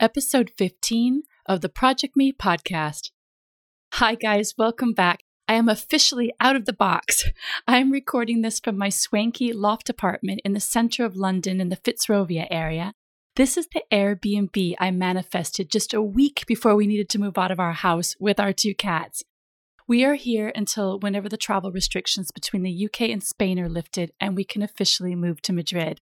episode 15 of the Project Me podcast. Hi, guys, welcome back. I am officially out of the box. I'm recording this from my swanky loft apartment in the center of London in the Fitzrovia area. This is the Airbnb I manifested just a week before we needed to move out of our house with our two cats. We are here until whenever the travel restrictions between the UK and Spain are lifted and we can officially move to Madrid.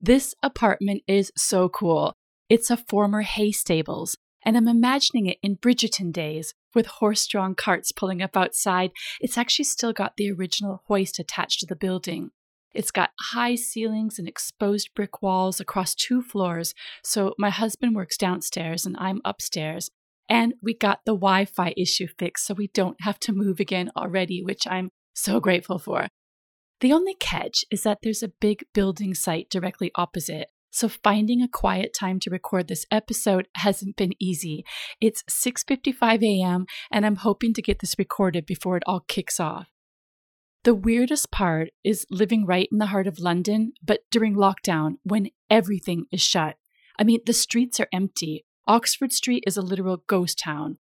This apartment is so cool. It's a former hay stables, and I'm imagining it in Bridgerton days with horse drawn carts pulling up outside. It's actually still got the original hoist attached to the building. It's got high ceilings and exposed brick walls across two floors, so my husband works downstairs and I'm upstairs. And we got the Wi Fi issue fixed so we don't have to move again already, which I'm so grateful for. The only catch is that there's a big building site directly opposite, so finding a quiet time to record this episode hasn't been easy. It's 6:55 a.m. and I'm hoping to get this recorded before it all kicks off. The weirdest part is living right in the heart of London, but during lockdown when everything is shut. I mean, the streets are empty. Oxford Street is a literal ghost town.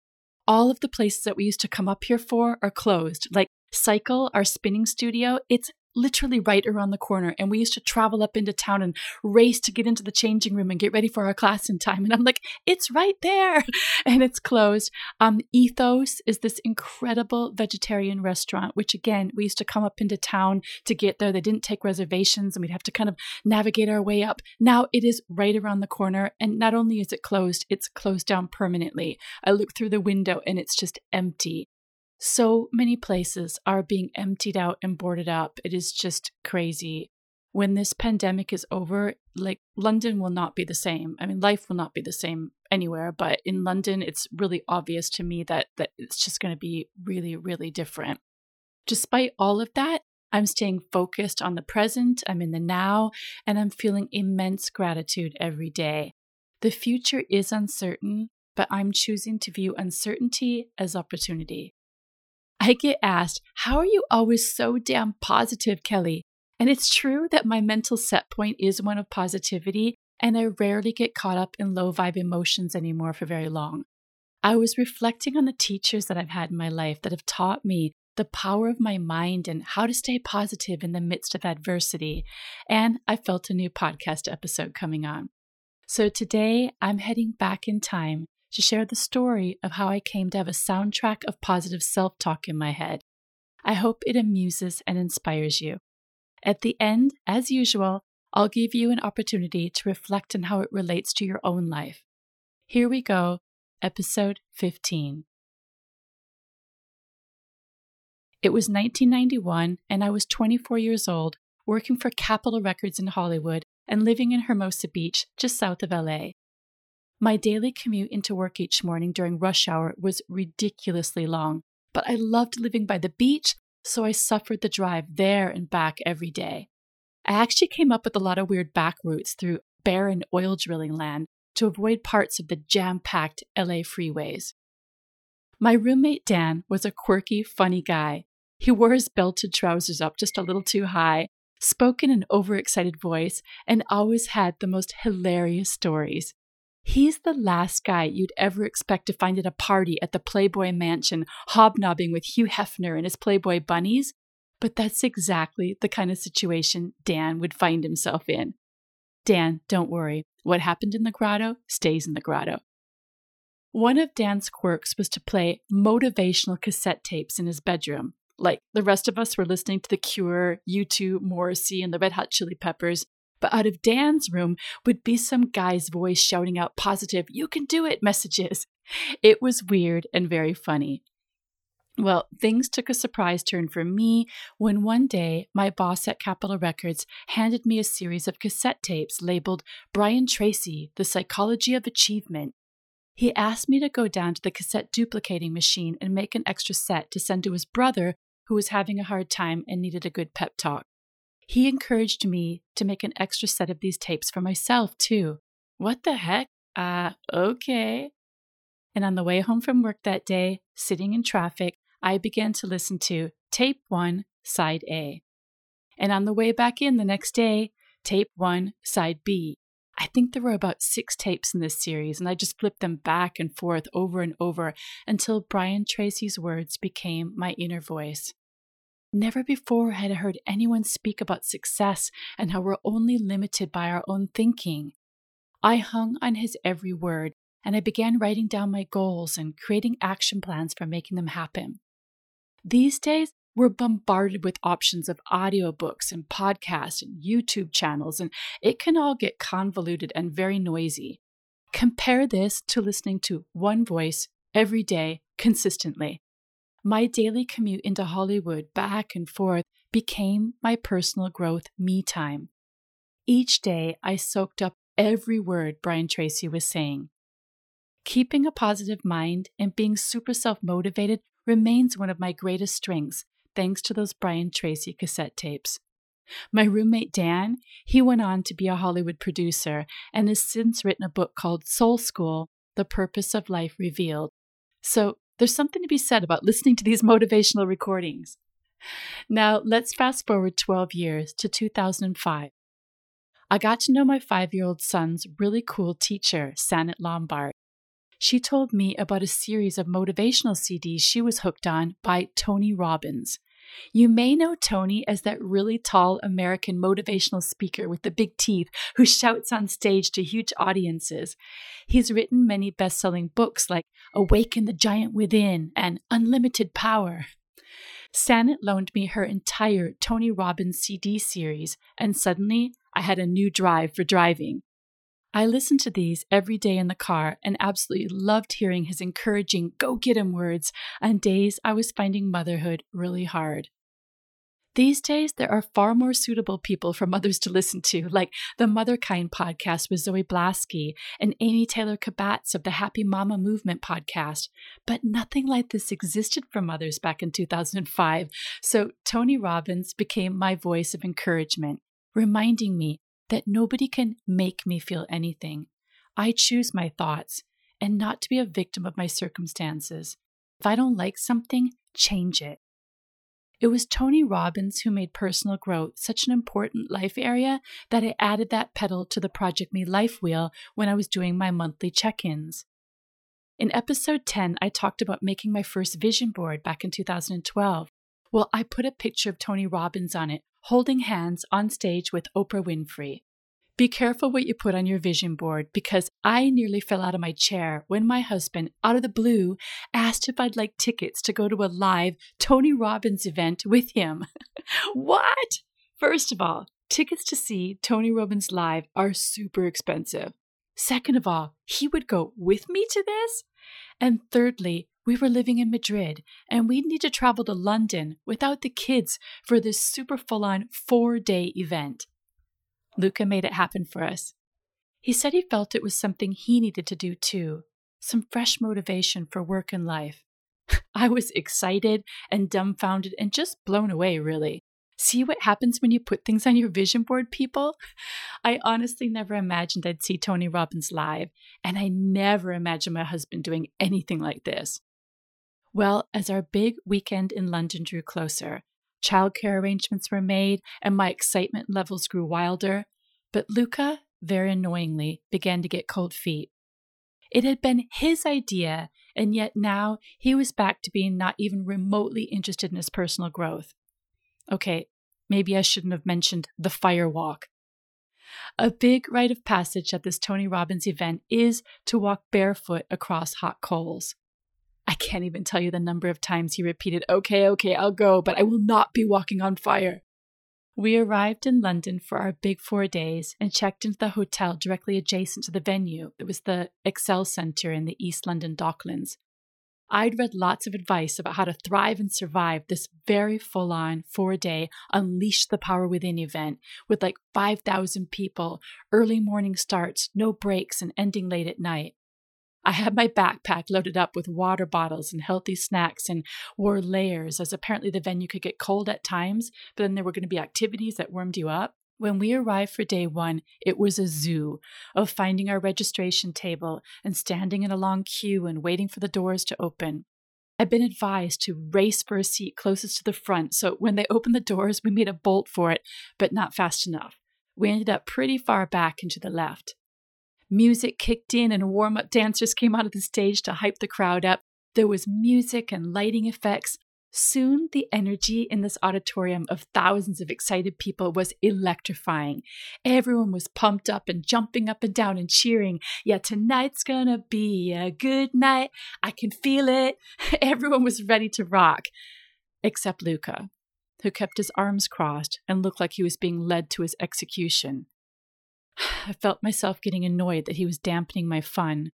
All of the places that we used to come up here for are closed, like Psycle, our spinning studio, it's literally right around the corner. And we used to travel up into town and race to get into the changing room and get ready for our class in time. And I'm like, it's right there. And it's closed. Um, Ethos is this incredible vegetarian restaurant, which again, we used to come up into town to get there. They didn't take reservations and we'd have to kind of navigate our way up. Now it is right around the corner. And not only is it closed, it's closed down permanently. I look through the window and it's just empty. So many places are being emptied out and boarded up. It is just crazy. When this pandemic is over, like London will not be the same. I mean, life will not be the same anywhere, but in London, it's really obvious to me that, that it's just going to be really, really different. Despite all of that, I'm staying focused on the present, I'm in the now, and I'm feeling immense gratitude every day. The future is uncertain, but I'm choosing to view uncertainty as opportunity. I get asked, How are you always so damn positive, Kelly? And it's true that my mental set point is one of positivity, and I rarely get caught up in low vibe emotions anymore for very long. I was reflecting on the teachers that I've had in my life that have taught me the power of my mind and how to stay positive in the midst of adversity. And I felt a new podcast episode coming on. So today I'm heading back in time to share the story of how I came to have a soundtrack of positive self talk in my head. I hope it amuses and inspires you. At the end, as usual, I'll give you an opportunity to reflect on how it relates to your own life. Here we go, episode 15. It was 1991, and I was 24 years old, working for Capitol Records in Hollywood and living in Hermosa Beach, just south of LA. My daily commute into work each morning during rush hour was ridiculously long, but I loved living by the beach, so I suffered the drive there and back every day. I actually came up with a lot of weird back routes through barren oil drilling land to avoid parts of the jam packed LA freeways. My roommate Dan was a quirky, funny guy. He wore his belted trousers up just a little too high, spoke in an overexcited voice, and always had the most hilarious stories. He's the last guy you'd ever expect to find at a party at the Playboy Mansion, hobnobbing with Hugh Hefner and his Playboy bunnies. But that's exactly the kind of situation Dan would find himself in. Dan, don't worry. What happened in the grotto stays in the grotto. One of Dan's quirks was to play motivational cassette tapes in his bedroom. Like the rest of us were listening to The Cure, U2, Morrissey, and the Red Hot Chili Peppers, but out of Dan's room would be some guy's voice shouting out positive, you can do it messages. It was weird and very funny. Well, things took a surprise turn for me when one day my boss at Capitol Records handed me a series of cassette tapes labeled Brian Tracy, The Psychology of Achievement. He asked me to go down to the cassette duplicating machine and make an extra set to send to his brother who was having a hard time and needed a good pep talk. He encouraged me to make an extra set of these tapes for myself, too. What the heck? Uh, okay. And on the way home from work that day, sitting in traffic, I began to listen to Tape 1, Side A. And on the way back in the next day, Tape 1, Side B. I think there were about six tapes in this series, and I just flipped them back and forth over and over until Brian Tracy's words became my inner voice. Never before had I heard anyone speak about success and how we're only limited by our own thinking. I hung on his every word, and I began writing down my goals and creating action plans for making them happen. These days, we're bombarded with options of audiobooks and podcasts and YouTube channels, and it can all get convoluted and very noisy. Compare this to listening to one voice every day consistently. My daily commute into Hollywood back and forth became my personal growth me time. Each day, I soaked up every word Brian Tracy was saying. Keeping a positive mind and being super self motivated remains one of my greatest strengths, thanks to those Brian Tracy cassette tapes. My roommate Dan, he went on to be a Hollywood producer and has since written a book called Soul School The Purpose of Life Revealed. So there's something to be said about listening to these motivational recordings. Now, let's fast forward 12 years to 2005. I got to know my five year old son's really cool teacher, Sanit Lombard. She told me about a series of motivational CDs she was hooked on by Tony Robbins. You may know Tony as that really tall American motivational speaker with the big teeth who shouts on stage to huge audiences. He's written many best selling books like Awaken the Giant Within and Unlimited Power. Sanit loaned me her entire Tony Robbins CD series, and suddenly I had a new drive for driving. I listened to these every day in the car and absolutely loved hearing his encouraging go get him words on days I was finding motherhood really hard. These days, there are far more suitable people for mothers to listen to, like the Motherkind podcast with Zoe Blaskey and Amy Taylor Kabbaz of the Happy Mama Movement podcast. But nothing like this existed for mothers back in 2005. So Tony Robbins became my voice of encouragement, reminding me that nobody can make me feel anything. I choose my thoughts and not to be a victim of my circumstances. If I don't like something, change it. It was Tony Robbins who made personal growth such an important life area that I added that pedal to the Project Me Life wheel when I was doing my monthly check ins. In episode 10, I talked about making my first vision board back in 2012. Well, I put a picture of Tony Robbins on it holding hands on stage with Oprah Winfrey. Be careful what you put on your vision board because I nearly fell out of my chair when my husband, out of the blue, asked if I'd like tickets to go to a live Tony Robbins event with him. what? First of all, tickets to see Tony Robbins live are super expensive. Second of all, he would go with me to this? And thirdly, we were living in Madrid and we'd need to travel to London without the kids for this super full on four day event. Luca made it happen for us. He said he felt it was something he needed to do too, some fresh motivation for work and life. I was excited and dumbfounded and just blown away, really. See what happens when you put things on your vision board, people? I honestly never imagined I'd see Tony Robbins live, and I never imagined my husband doing anything like this. Well, as our big weekend in London drew closer, childcare arrangements were made and my excitement levels grew wilder, but Luca, very annoyingly, began to get cold feet. It had been his idea, and yet now he was back to being not even remotely interested in his personal growth. Okay, maybe I shouldn't have mentioned the fire walk. A big rite of passage at this Tony Robbins event is to walk barefoot across hot coals. I can't even tell you the number of times he repeated, Okay, okay, I'll go, but I will not be walking on fire. We arrived in London for our big four days and checked into the hotel directly adjacent to the venue. It was the Excel Centre in the East London Docklands. I'd read lots of advice about how to thrive and survive this very full on four day Unleash the Power Within event with like 5,000 people, early morning starts, no breaks, and ending late at night. I had my backpack loaded up with water bottles and healthy snacks and wore layers, as apparently the venue could get cold at times, but then there were going to be activities that warmed you up. When we arrived for day one, it was a zoo of finding our registration table and standing in a long queue and waiting for the doors to open. I'd been advised to race for a seat closest to the front, so when they opened the doors, we made a bolt for it, but not fast enough. We ended up pretty far back and to the left. Music kicked in and warm up dancers came out of the stage to hype the crowd up. There was music and lighting effects. Soon, the energy in this auditorium of thousands of excited people was electrifying. Everyone was pumped up and jumping up and down and cheering. Yeah, tonight's gonna be a good night. I can feel it. Everyone was ready to rock, except Luca, who kept his arms crossed and looked like he was being led to his execution. I felt myself getting annoyed that he was dampening my fun.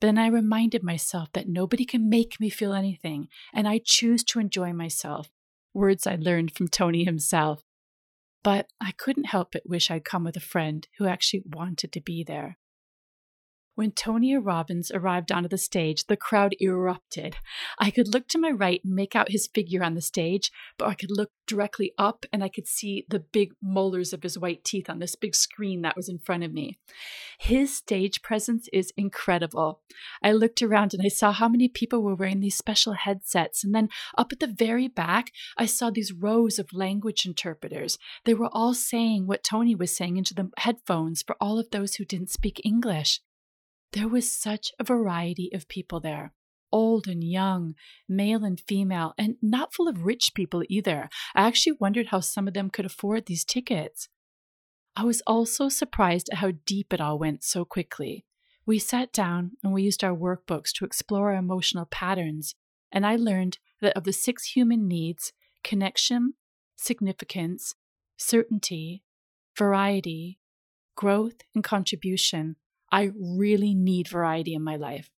But then I reminded myself that nobody can make me feel anything, and I choose to enjoy myself. Words I learned from Tony himself. But I couldn't help but wish I'd come with a friend who actually wanted to be there. When Tony Robbins arrived onto the stage, the crowd erupted. I could look to my right and make out his figure on the stage, but I could look directly up and I could see the big molars of his white teeth on this big screen that was in front of me. His stage presence is incredible. I looked around and I saw how many people were wearing these special headsets. And then up at the very back, I saw these rows of language interpreters. They were all saying what Tony was saying into the headphones for all of those who didn't speak English. There was such a variety of people there old and young, male and female, and not full of rich people either. I actually wondered how some of them could afford these tickets. I was also surprised at how deep it all went so quickly. We sat down and we used our workbooks to explore our emotional patterns, and I learned that of the six human needs connection, significance, certainty, variety, growth, and contribution I really need variety in my life.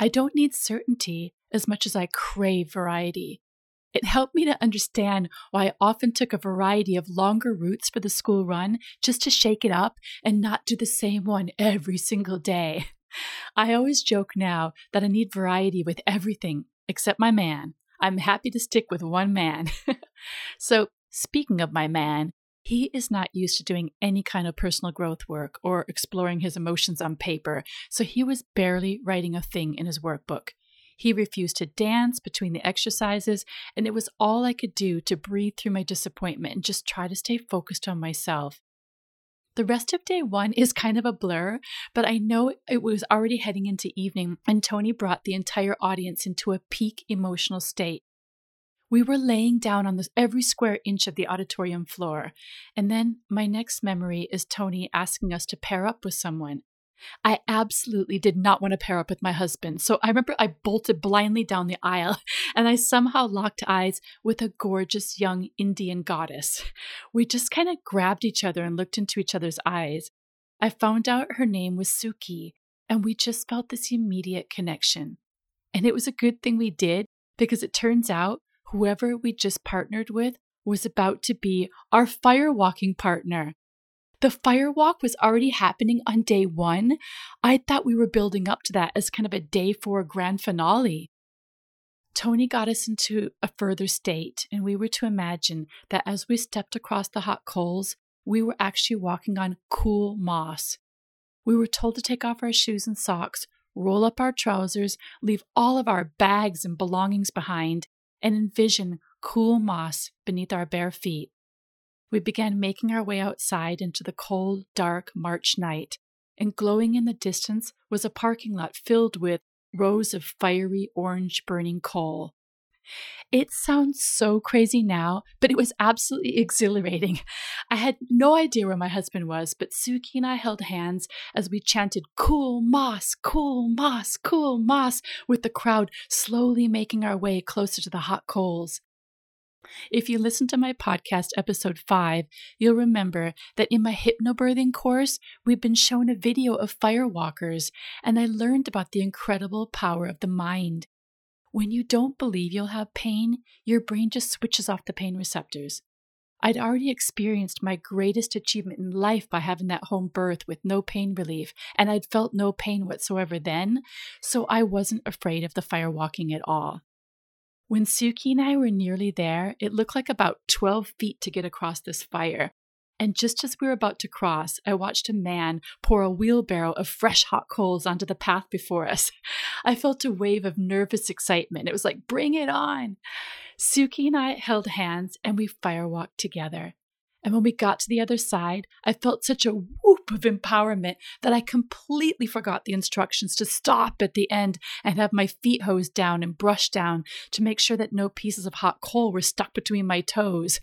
I don't need certainty as much as I crave variety. It helped me to understand why I often took a variety of longer routes for the school run just to shake it up and not do the same one every single day. I always joke now that I need variety with everything except my man. I'm happy to stick with one man. so, speaking of my man, he is not used to doing any kind of personal growth work or exploring his emotions on paper, so he was barely writing a thing in his workbook. He refused to dance between the exercises, and it was all I could do to breathe through my disappointment and just try to stay focused on myself. The rest of day one is kind of a blur, but I know it was already heading into evening, and Tony brought the entire audience into a peak emotional state. We were laying down on every square inch of the auditorium floor. And then my next memory is Tony asking us to pair up with someone. I absolutely did not want to pair up with my husband. So I remember I bolted blindly down the aisle and I somehow locked eyes with a gorgeous young Indian goddess. We just kind of grabbed each other and looked into each other's eyes. I found out her name was Suki, and we just felt this immediate connection. And it was a good thing we did because it turns out whoever we just partnered with was about to be our firewalking partner. The firewalk was already happening on day one. I thought we were building up to that as kind of a day four grand finale. Tony got us into a further state, and we were to imagine that as we stepped across the hot coals, we were actually walking on cool moss. We were told to take off our shoes and socks, roll up our trousers, leave all of our bags and belongings behind, and envision cool moss beneath our bare feet. We began making our way outside into the cold, dark March night, and glowing in the distance was a parking lot filled with rows of fiery orange burning coal. It sounds so crazy now, but it was absolutely exhilarating. I had no idea where my husband was, but Suki and I held hands as we chanted cool moss, cool moss, cool moss, with the crowd slowly making our way closer to the hot coals. If you listen to my podcast, episode 5, you'll remember that in my hypnobirthing course, we've been shown a video of firewalkers, and I learned about the incredible power of the mind. When you don't believe you'll have pain, your brain just switches off the pain receptors. I'd already experienced my greatest achievement in life by having that home birth with no pain relief, and I'd felt no pain whatsoever then, so I wasn't afraid of the firewalking at all. When Suki and I were nearly there, it looked like about 12 feet to get across this fire, and just as we were about to cross, I watched a man pour a wheelbarrow of fresh hot coals onto the path before us. I felt a wave of nervous excitement. It was like, bring it on. Suki and I held hands and we firewalked together. And when we got to the other side, I felt such a whoop of empowerment that I completely forgot the instructions to stop at the end and have my feet hosed down and brushed down to make sure that no pieces of hot coal were stuck between my toes.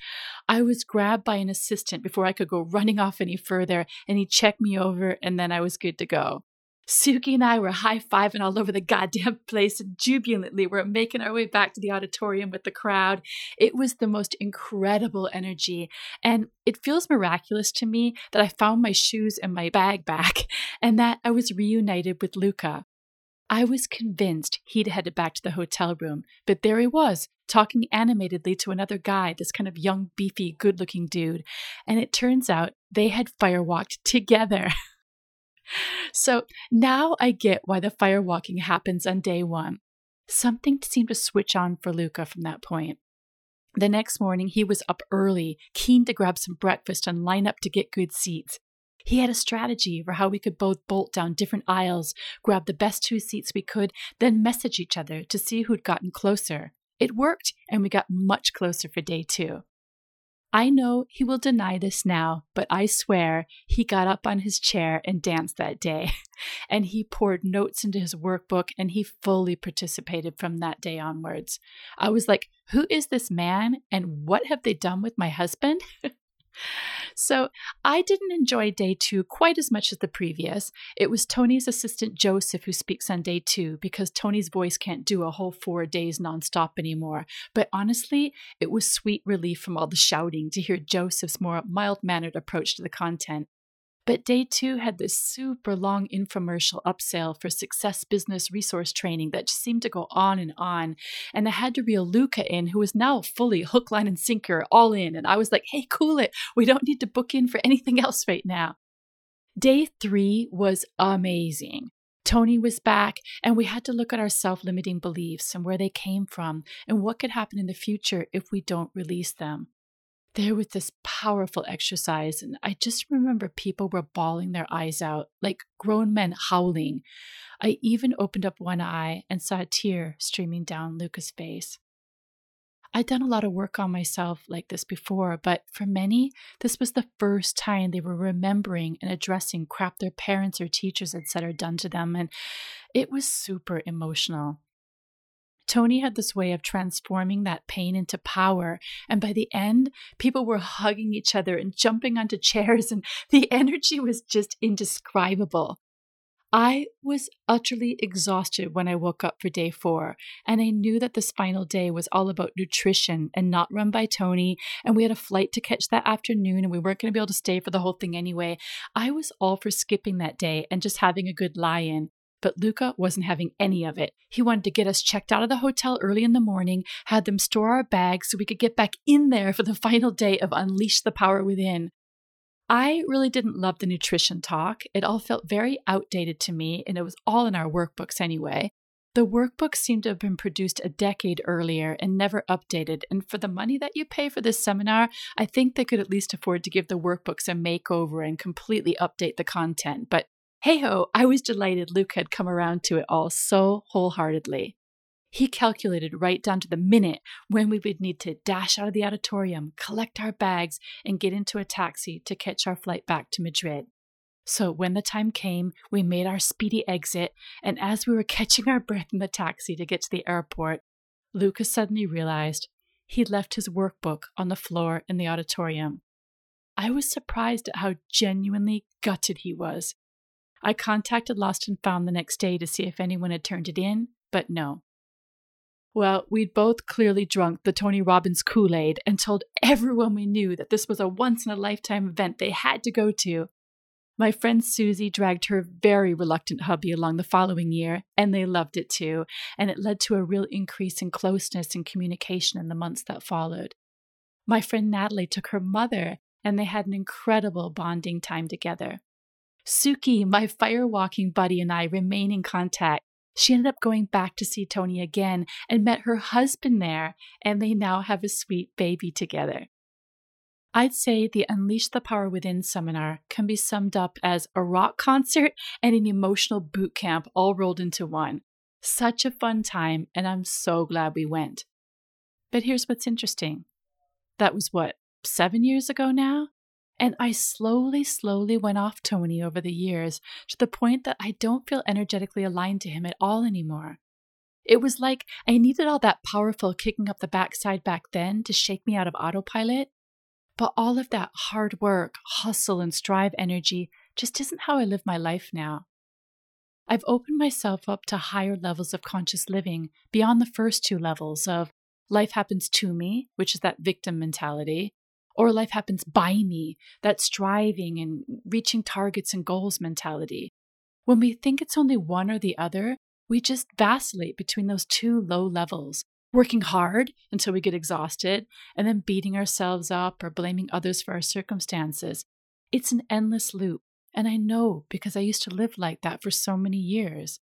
I was grabbed by an assistant before I could go running off any further, and he checked me over, and then I was good to go. Suki and I were high fiving all over the goddamn place and jubilantly we're making our way back to the auditorium with the crowd. It was the most incredible energy. And it feels miraculous to me that I found my shoes and my bag back and that I was reunited with Luca. I was convinced he'd headed back to the hotel room, but there he was, talking animatedly to another guy, this kind of young, beefy, good looking dude. And it turns out they had firewalked together. so now I get why the firewalking happens on day one. Something seemed to switch on for Luca from that point. The next morning, he was up early, keen to grab some breakfast and line up to get good seats. He had a strategy for how we could both bolt down different aisles, grab the best two seats we could, then message each other to see who'd gotten closer. It worked, and we got much closer for day two. I know he will deny this now, but I swear he got up on his chair and danced that day. And he poured notes into his workbook and he fully participated from that day onwards. I was like, who is this man and what have they done with my husband? So I didn't enjoy day two quite as much as the previous. It was Tony's assistant Joseph who speaks on day two because Tony's voice can't do a whole four days nonstop anymore. But honestly, it was sweet relief from all the shouting to hear Joseph's more mild mannered approach to the content. But day two had this super long infomercial upsell for success business resource training that just seemed to go on and on. And I had to reel Luca in, who was now fully hook, line, and sinker, all in. And I was like, hey, cool it. We don't need to book in for anything else right now. Day three was amazing. Tony was back, and we had to look at our self limiting beliefs and where they came from and what could happen in the future if we don't release them there with this powerful exercise. And I just remember people were bawling their eyes out, like grown men howling. I even opened up one eye and saw a tear streaming down Luca's face. I'd done a lot of work on myself like this before, but for many, this was the first time they were remembering and addressing crap their parents or teachers had said or done to them. And it was super emotional. Tony had this way of transforming that pain into power. And by the end, people were hugging each other and jumping onto chairs, and the energy was just indescribable. I was utterly exhausted when I woke up for day four, and I knew that this final day was all about nutrition and not run by Tony. And we had a flight to catch that afternoon, and we weren't going to be able to stay for the whole thing anyway. I was all for skipping that day and just having a good lie in. But Luca wasn't having any of it. He wanted to get us checked out of the hotel early in the morning, had them store our bags so we could get back in there for the final day of Unleash the Power Within. I really didn't love the nutrition talk. It all felt very outdated to me, and it was all in our workbooks anyway. The workbooks seemed to have been produced a decade earlier and never updated. And for the money that you pay for this seminar, I think they could at least afford to give the workbooks a makeover and completely update the content. But Hey ho, I was delighted Luke had come around to it all so wholeheartedly. He calculated right down to the minute when we would need to dash out of the auditorium, collect our bags, and get into a taxi to catch our flight back to Madrid. So when the time came, we made our speedy exit, and as we were catching our breath in the taxi to get to the airport, Lucas suddenly realized he'd left his workbook on the floor in the auditorium. I was surprised at how genuinely gutted he was. I contacted Lost and Found the next day to see if anyone had turned it in, but no. Well, we'd both clearly drunk the Tony Robbins Kool Aid and told everyone we knew that this was a once in a lifetime event they had to go to. My friend Susie dragged her very reluctant hubby along the following year, and they loved it too, and it led to a real increase in closeness and communication in the months that followed. My friend Natalie took her mother, and they had an incredible bonding time together. Suki, my firewalking buddy, and I remain in contact. She ended up going back to see Tony again and met her husband there, and they now have a sweet baby together. I'd say the Unleash the Power Within seminar can be summed up as a rock concert and an emotional boot camp all rolled into one. Such a fun time, and I'm so glad we went. But here's what's interesting that was what, seven years ago now. And I slowly, slowly went off Tony over the years to the point that I don't feel energetically aligned to him at all anymore. It was like I needed all that powerful kicking up the backside back then to shake me out of autopilot. But all of that hard work, hustle, and strive energy just isn't how I live my life now. I've opened myself up to higher levels of conscious living beyond the first two levels of life happens to me, which is that victim mentality, or life happens by me, that striving and reaching targets and goals mentality. When we think it's only one or the other, we just vacillate between those two low levels, working hard until we get exhausted, and then beating ourselves up or blaming others for our circumstances. It's an endless loop, and I know because I used to live like that for so many years.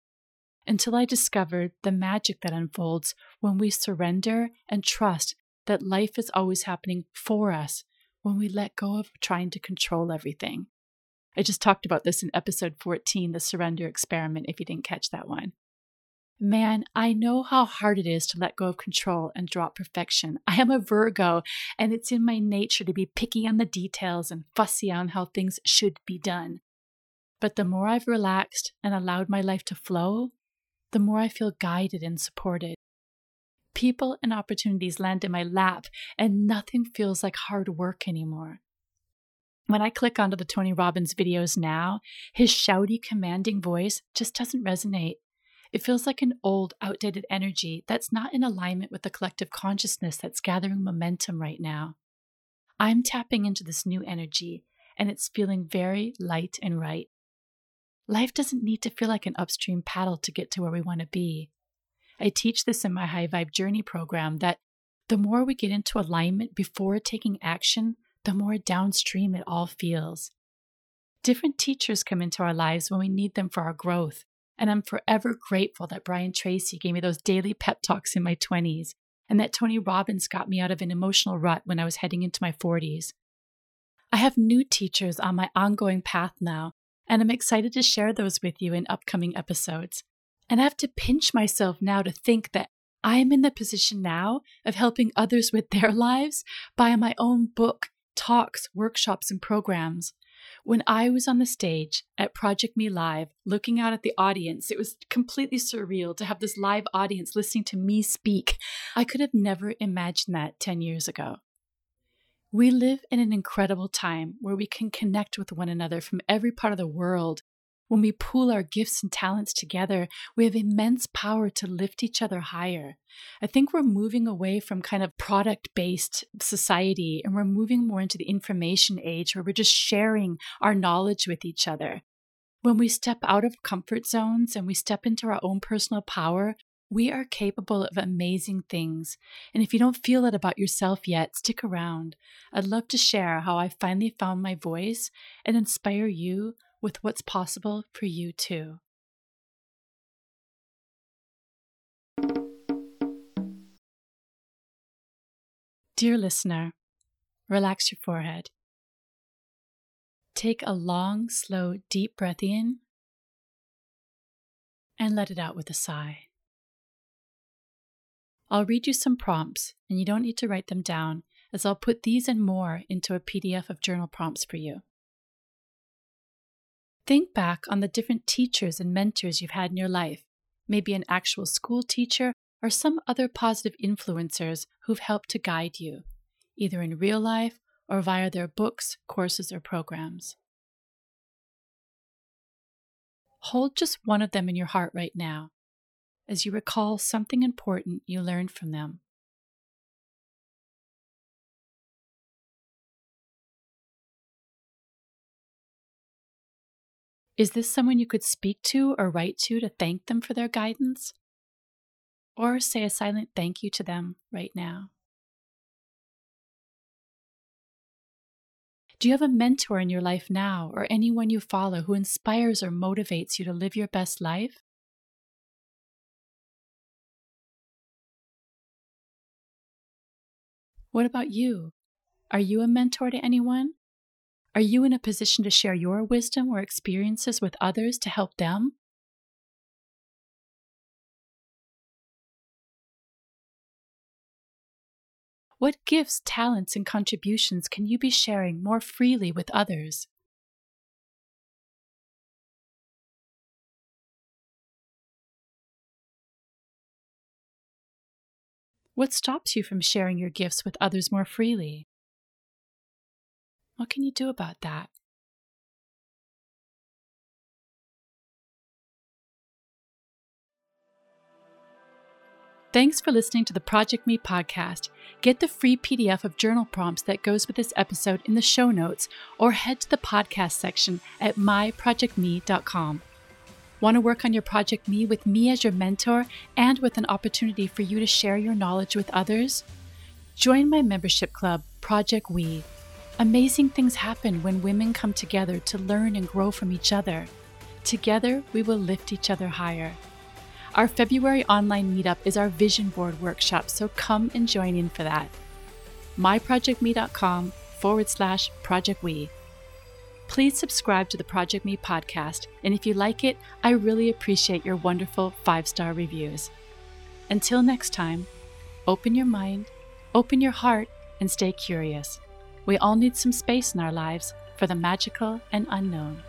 Until I discovered the magic that unfolds when we surrender and trust that life is always happening for us when we let go of trying to control everything. I just talked about this in episode 14, the surrender experiment, if you didn't catch that one. Man, I know how hard it is to let go of control and drop perfection. I am a Virgo, and it's in my nature to be picky on the details and fussy on how things should be done. But the more I've relaxed and allowed my life to flow, the more I feel guided and supported. People and opportunities land in my lap, and nothing feels like hard work anymore. When I click onto the Tony Robbins videos now, his shouty, commanding voice just doesn't resonate. It feels like an old, outdated energy that's not in alignment with the collective consciousness that's gathering momentum right now. I'm tapping into this new energy, and it's feeling very light and right. Life doesn't need to feel like an upstream paddle to get to where we want to be. I teach this in my High Vibe Journey program that the more we get into alignment before taking action, the more downstream it all feels. Different teachers come into our lives when we need them for our growth, and I'm forever grateful that Brian Tracy gave me those daily pep talks in my 20s and that Tony Robbins got me out of an emotional rut when I was heading into my 40s. I have new teachers on my ongoing path now, and I'm excited to share those with you in upcoming episodes. And I have to pinch myself now to think that I am in the position now of helping others with their lives by my own book, talks, workshops, and programs. When I was on the stage at Project Me Live, looking out at the audience, it was completely surreal to have this live audience listening to me speak. I could have never imagined that 10 years ago. We live in an incredible time where we can connect with one another from every part of the world when we pool our gifts and talents together, we have immense power to lift each other higher. I think we're moving away from kind of product based society and we're moving more into the information age where we're just sharing our knowledge with each other. When we step out of comfort zones and we step into our own personal power, we are capable of amazing things. And if you don't feel it about yourself yet, stick around. I'd love to share how I finally found my voice and inspire you with what's possible for you too. Dear listener, relax your forehead. Take a long, slow, deep breath in and let it out with a sigh. I'll read you some prompts, and you don't need to write them down, as I'll put these and more into a PDF of journal prompts for you. Think back on the different teachers and mentors you've had in your life, maybe an actual school teacher or some other positive influencers who've helped to guide you, either in real life or via their books, courses, or programs. Hold just one of them in your heart right now as you recall something important you learned from them. Is this someone you could speak to or write to to thank them for their guidance? Or say a silent thank you to them right now? Do you have a mentor in your life now or anyone you follow who inspires or motivates you to live your best life? What about you? Are you a mentor to anyone? Are you in a position to share your wisdom or experiences with others to help them? What gifts, talents, and contributions can you be sharing more freely with others? What stops you from sharing your gifts with others more freely? What can you do about that? Thanks for listening to the Project Me podcast. Get the free PDF of journal prompts that goes with this episode in the show notes or head to the podcast section at myprojectme.com. Want to work on your Project Me with me as your mentor and with an opportunity for you to share your knowledge with others? Join my membership club, Project We. Amazing things happen when women come together to learn and grow from each other. Together, we will lift each other higher. Our February online meetup is our vision board workshop, so come and join in for that. myprojectme.com forward slash Project We. Please subscribe to the Project Me podcast, and if you like it, I really appreciate your wonderful five star reviews. Until next time, open your mind, open your heart, and stay curious. We all need some space in our lives for the magical and unknown.